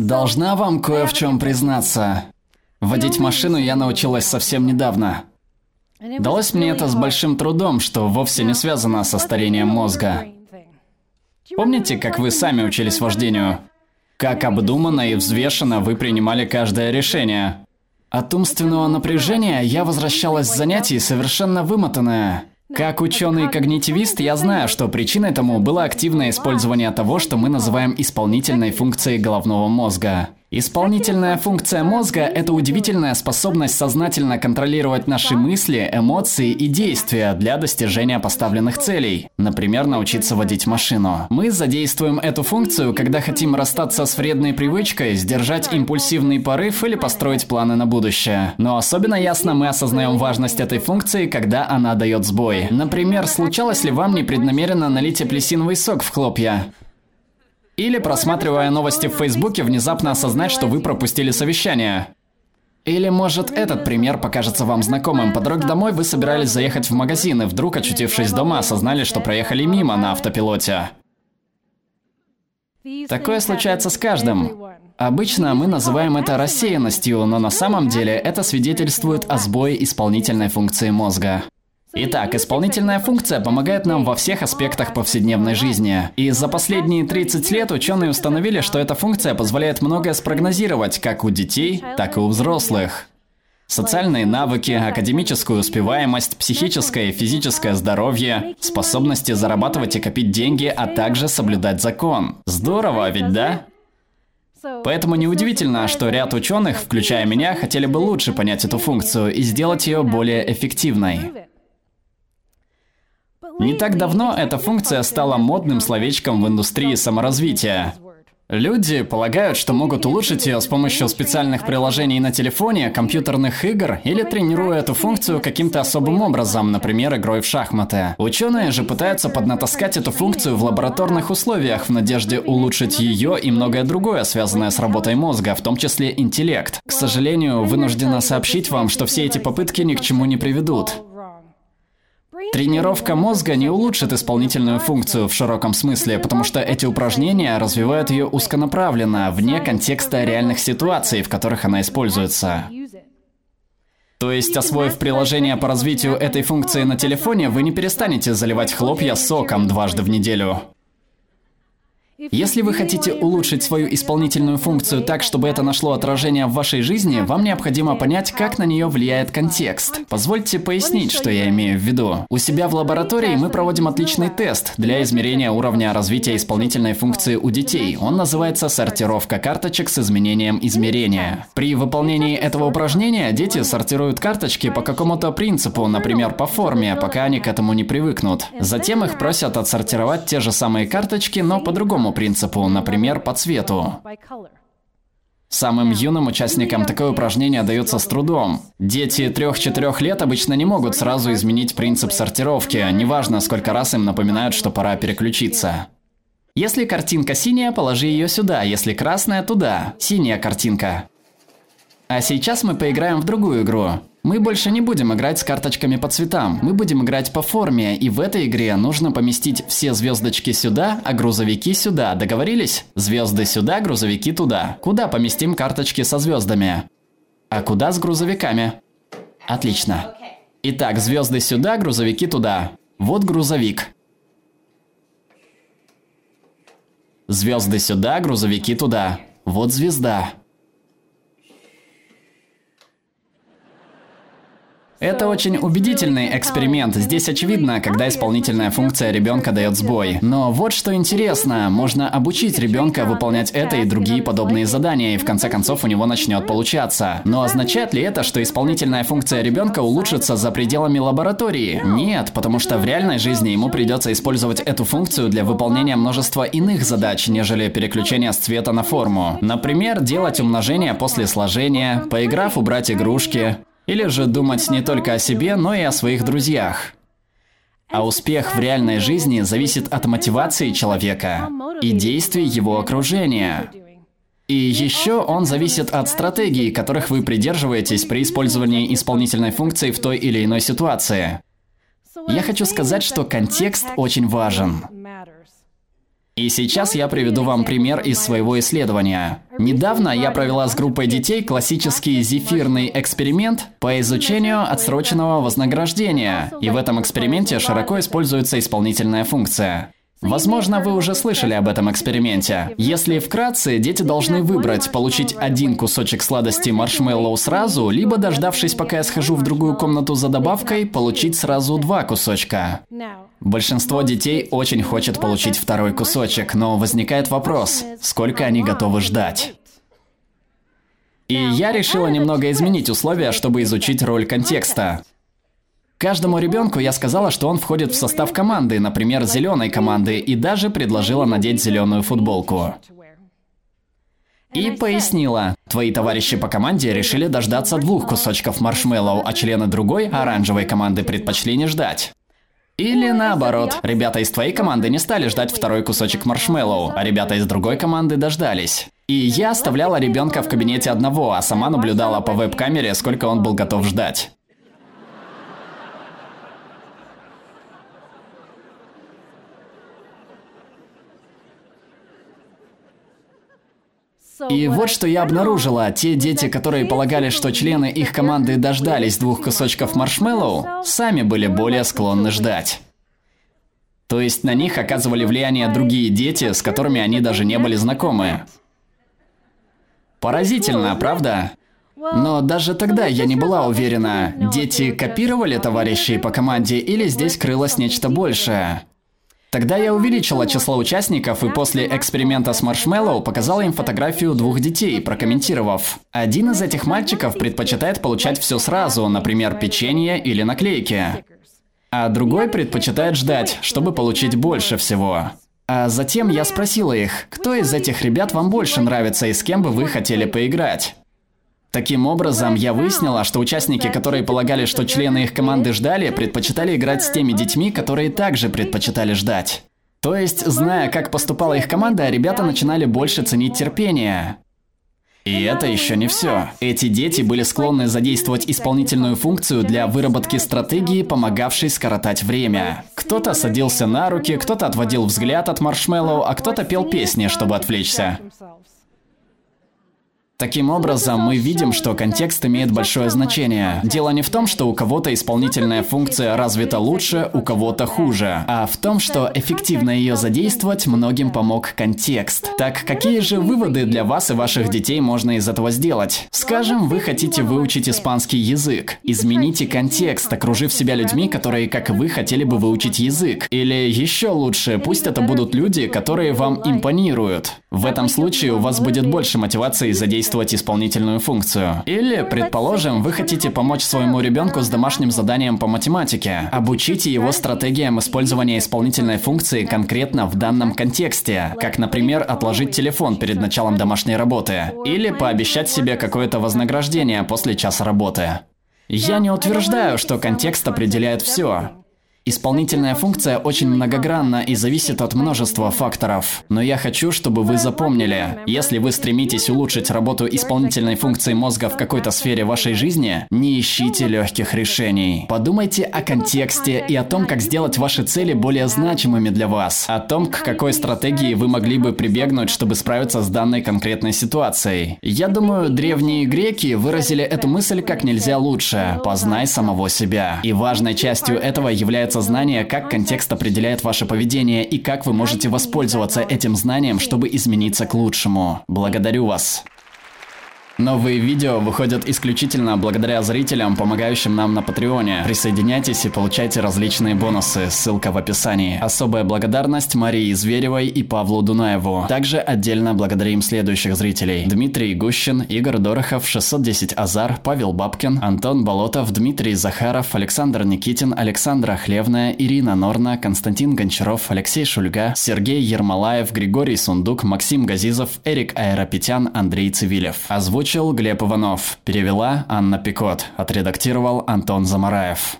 Должна вам кое в чем признаться. Водить машину я научилась совсем недавно. Далось мне это с большим трудом, что вовсе не связано со старением мозга. Помните, как вы сами учились вождению? Как обдуманно и взвешенно вы принимали каждое решение? От умственного напряжения я возвращалась с занятий совершенно вымотанная. Как ученый-когнитивист, я знаю, что причиной тому было активное использование того, что мы называем исполнительной функцией головного мозга. Исполнительная функция мозга – это удивительная способность сознательно контролировать наши мысли, эмоции и действия для достижения поставленных целей. Например, научиться водить машину. Мы задействуем эту функцию, когда хотим расстаться с вредной привычкой, сдержать импульсивный порыв или построить планы на будущее. Но особенно ясно мы осознаем важность этой функции, когда она дает сбой. Например, случалось ли вам непреднамеренно налить апельсиновый сок в хлопья? Или, просматривая новости в Фейсбуке, внезапно осознать, что вы пропустили совещание. Или, может, этот пример покажется вам знакомым. По дороге домой вы собирались заехать в магазин, и вдруг, очутившись дома, осознали, что проехали мимо на автопилоте. Такое случается с каждым. Обычно мы называем это рассеянностью, но на самом деле это свидетельствует о сбое исполнительной функции мозга. Итак, исполнительная функция помогает нам во всех аспектах повседневной жизни. И за последние 30 лет ученые установили, что эта функция позволяет многое спрогнозировать как у детей, так и у взрослых. Социальные навыки, академическую успеваемость, психическое и физическое здоровье, способности зарабатывать и копить деньги, а также соблюдать закон. Здорово, ведь да? Поэтому неудивительно, что ряд ученых, включая меня, хотели бы лучше понять эту функцию и сделать ее более эффективной. Не так давно эта функция стала модным словечком в индустрии саморазвития. Люди полагают, что могут улучшить ее с помощью специальных приложений на телефоне, компьютерных игр или тренируя эту функцию каким-то особым образом, например, игрой в шахматы. Ученые же пытаются поднатаскать эту функцию в лабораторных условиях в надежде улучшить ее и многое другое, связанное с работой мозга, в том числе интеллект. К сожалению, вынуждена сообщить вам, что все эти попытки ни к чему не приведут. Тренировка мозга не улучшит исполнительную функцию в широком смысле, потому что эти упражнения развивают ее узконаправленно, вне контекста реальных ситуаций, в которых она используется. То есть, освоив приложение по развитию этой функции на телефоне, вы не перестанете заливать хлопья соком дважды в неделю. Если вы хотите улучшить свою исполнительную функцию так, чтобы это нашло отражение в вашей жизни, вам необходимо понять, как на нее влияет контекст. Позвольте пояснить, что я имею в виду. У себя в лаборатории мы проводим отличный тест для измерения уровня развития исполнительной функции у детей. Он называется «Сортировка карточек с изменением измерения». При выполнении этого упражнения дети сортируют карточки по какому-то принципу, например, по форме, пока они к этому не привыкнут. Затем их просят отсортировать те же самые карточки, но по принципу, например, по цвету. Самым юным участникам такое упражнение дается с трудом. Дети 3-4 лет обычно не могут сразу изменить принцип сортировки, неважно, сколько раз им напоминают, что пора переключиться. Если картинка синяя, положи ее сюда, если красная – туда. Синяя картинка. А сейчас мы поиграем в другую игру. Мы больше не будем играть с карточками по цветам, мы будем играть по форме, и в этой игре нужно поместить все звездочки сюда, а грузовики сюда. Договорились? Звезды сюда, грузовики туда. Куда поместим карточки со звездами? А куда с грузовиками? Отлично. Итак, звезды сюда, грузовики туда. Вот грузовик. Звезды сюда, грузовики туда. Вот звезда. Это очень убедительный эксперимент. Здесь очевидно, когда исполнительная функция ребенка дает сбой. Но вот что интересно, можно обучить ребенка выполнять это и другие подобные задания, и в конце концов у него начнет получаться. Но означает ли это, что исполнительная функция ребенка улучшится за пределами лаборатории? Нет, потому что в реальной жизни ему придется использовать эту функцию для выполнения множества иных задач, нежели переключение с цвета на форму. Например, делать умножение после сложения, поиграв убрать игрушки, или же думать не только о себе, но и о своих друзьях. А успех в реальной жизни зависит от мотивации человека и действий его окружения. И еще он зависит от стратегий, которых вы придерживаетесь при использовании исполнительной функции в той или иной ситуации. Я хочу сказать, что контекст очень важен. И сейчас я приведу вам пример из своего исследования. Недавно я провела с группой детей классический зефирный эксперимент по изучению отсроченного вознаграждения. И в этом эксперименте широко используется исполнительная функция. Возможно, вы уже слышали об этом эксперименте. Если вкратце, дети должны выбрать, получить один кусочек сладости маршмеллоу сразу, либо, дождавшись, пока я схожу в другую комнату за добавкой, получить сразу два кусочка. Большинство детей очень хочет получить второй кусочек, но возникает вопрос, сколько они готовы ждать? И я решила немного изменить условия, чтобы изучить роль контекста. Каждому ребенку я сказала, что он входит в состав команды, например, зеленой команды, и даже предложила надеть зеленую футболку. И пояснила, твои товарищи по команде решили дождаться двух кусочков маршмеллоу, а члены другой, оранжевой команды, предпочли не ждать. Или наоборот, ребята из твоей команды не стали ждать второй кусочек маршмеллоу, а ребята из другой команды дождались. И я оставляла ребенка в кабинете одного, а сама наблюдала по веб-камере, сколько он был готов ждать. И вот что я обнаружила. Те дети, которые полагали, что члены их команды дождались двух кусочков маршмеллоу, сами были более склонны ждать. То есть на них оказывали влияние другие дети, с которыми они даже не были знакомы. Поразительно, правда? Но даже тогда я не была уверена, дети копировали товарищей по команде или здесь крылось нечто большее. Тогда я увеличила число участников и после эксперимента с маршмеллоу показала им фотографию двух детей, прокомментировав. Один из этих мальчиков предпочитает получать все сразу, например, печенье или наклейки. А другой предпочитает ждать, чтобы получить больше всего. А затем я спросила их, кто из этих ребят вам больше нравится и с кем бы вы хотели поиграть. Таким образом, я выяснила, что участники, которые полагали, что члены их команды ждали, предпочитали играть с теми детьми, которые также предпочитали ждать. То есть, зная, как поступала их команда, ребята начинали больше ценить терпение. И это еще не все. Эти дети были склонны задействовать исполнительную функцию для выработки стратегии, помогавшей скоротать время. Кто-то садился на руки, кто-то отводил взгляд от маршмеллоу, а кто-то пел песни, чтобы отвлечься. Таким образом, мы видим, что контекст имеет большое значение. Дело не в том, что у кого-то исполнительная функция развита лучше, у кого-то хуже, а в том, что эффективно ее задействовать многим помог контекст. Так какие же выводы для вас и ваших детей можно из этого сделать? Скажем, вы хотите выучить испанский язык. Измените контекст, окружив себя людьми, которые, как вы, хотели бы выучить язык. Или еще лучше, пусть это будут люди, которые вам импонируют. В этом случае у вас будет больше мотивации задействовать задействовать исполнительную функцию. Или, предположим, вы хотите помочь своему ребенку с домашним заданием по математике. Обучите его стратегиям использования исполнительной функции конкретно в данном контексте, как, например, отложить телефон перед началом домашней работы, или пообещать себе какое-то вознаграждение после часа работы. Я не утверждаю, что контекст определяет все. Исполнительная функция очень многогранна и зависит от множества факторов. Но я хочу, чтобы вы запомнили, если вы стремитесь улучшить работу исполнительной функции мозга в какой-то сфере вашей жизни, не ищите легких решений. Подумайте о контексте и о том, как сделать ваши цели более значимыми для вас. О том, к какой стратегии вы могли бы прибегнуть, чтобы справиться с данной конкретной ситуацией. Я думаю, древние греки выразили эту мысль как нельзя лучше. Познай самого себя. И важной частью этого является является знание, как контекст определяет ваше поведение и как вы можете воспользоваться этим знанием, чтобы измениться к лучшему. Благодарю вас. Новые видео выходят исключительно благодаря зрителям, помогающим нам на Патреоне. Присоединяйтесь и получайте различные бонусы, ссылка в описании. Особая благодарность Марии Зверевой и Павлу Дунаеву. Также отдельно благодарим следующих зрителей. Дмитрий Гущин, Игорь Дорохов, 610 Азар, Павел Бабкин, Антон Болотов, Дмитрий Захаров, Александр Никитин, Александра Хлевная, Ирина Норна, Константин Гончаров, Алексей Шульга, Сергей Ермолаев, Григорий Сундук, Максим Газизов, Эрик Аэропетян, Андрей Цивилев. Озвучил Глеб Иванов. Перевела Анна Пикот. Отредактировал Антон Замараев.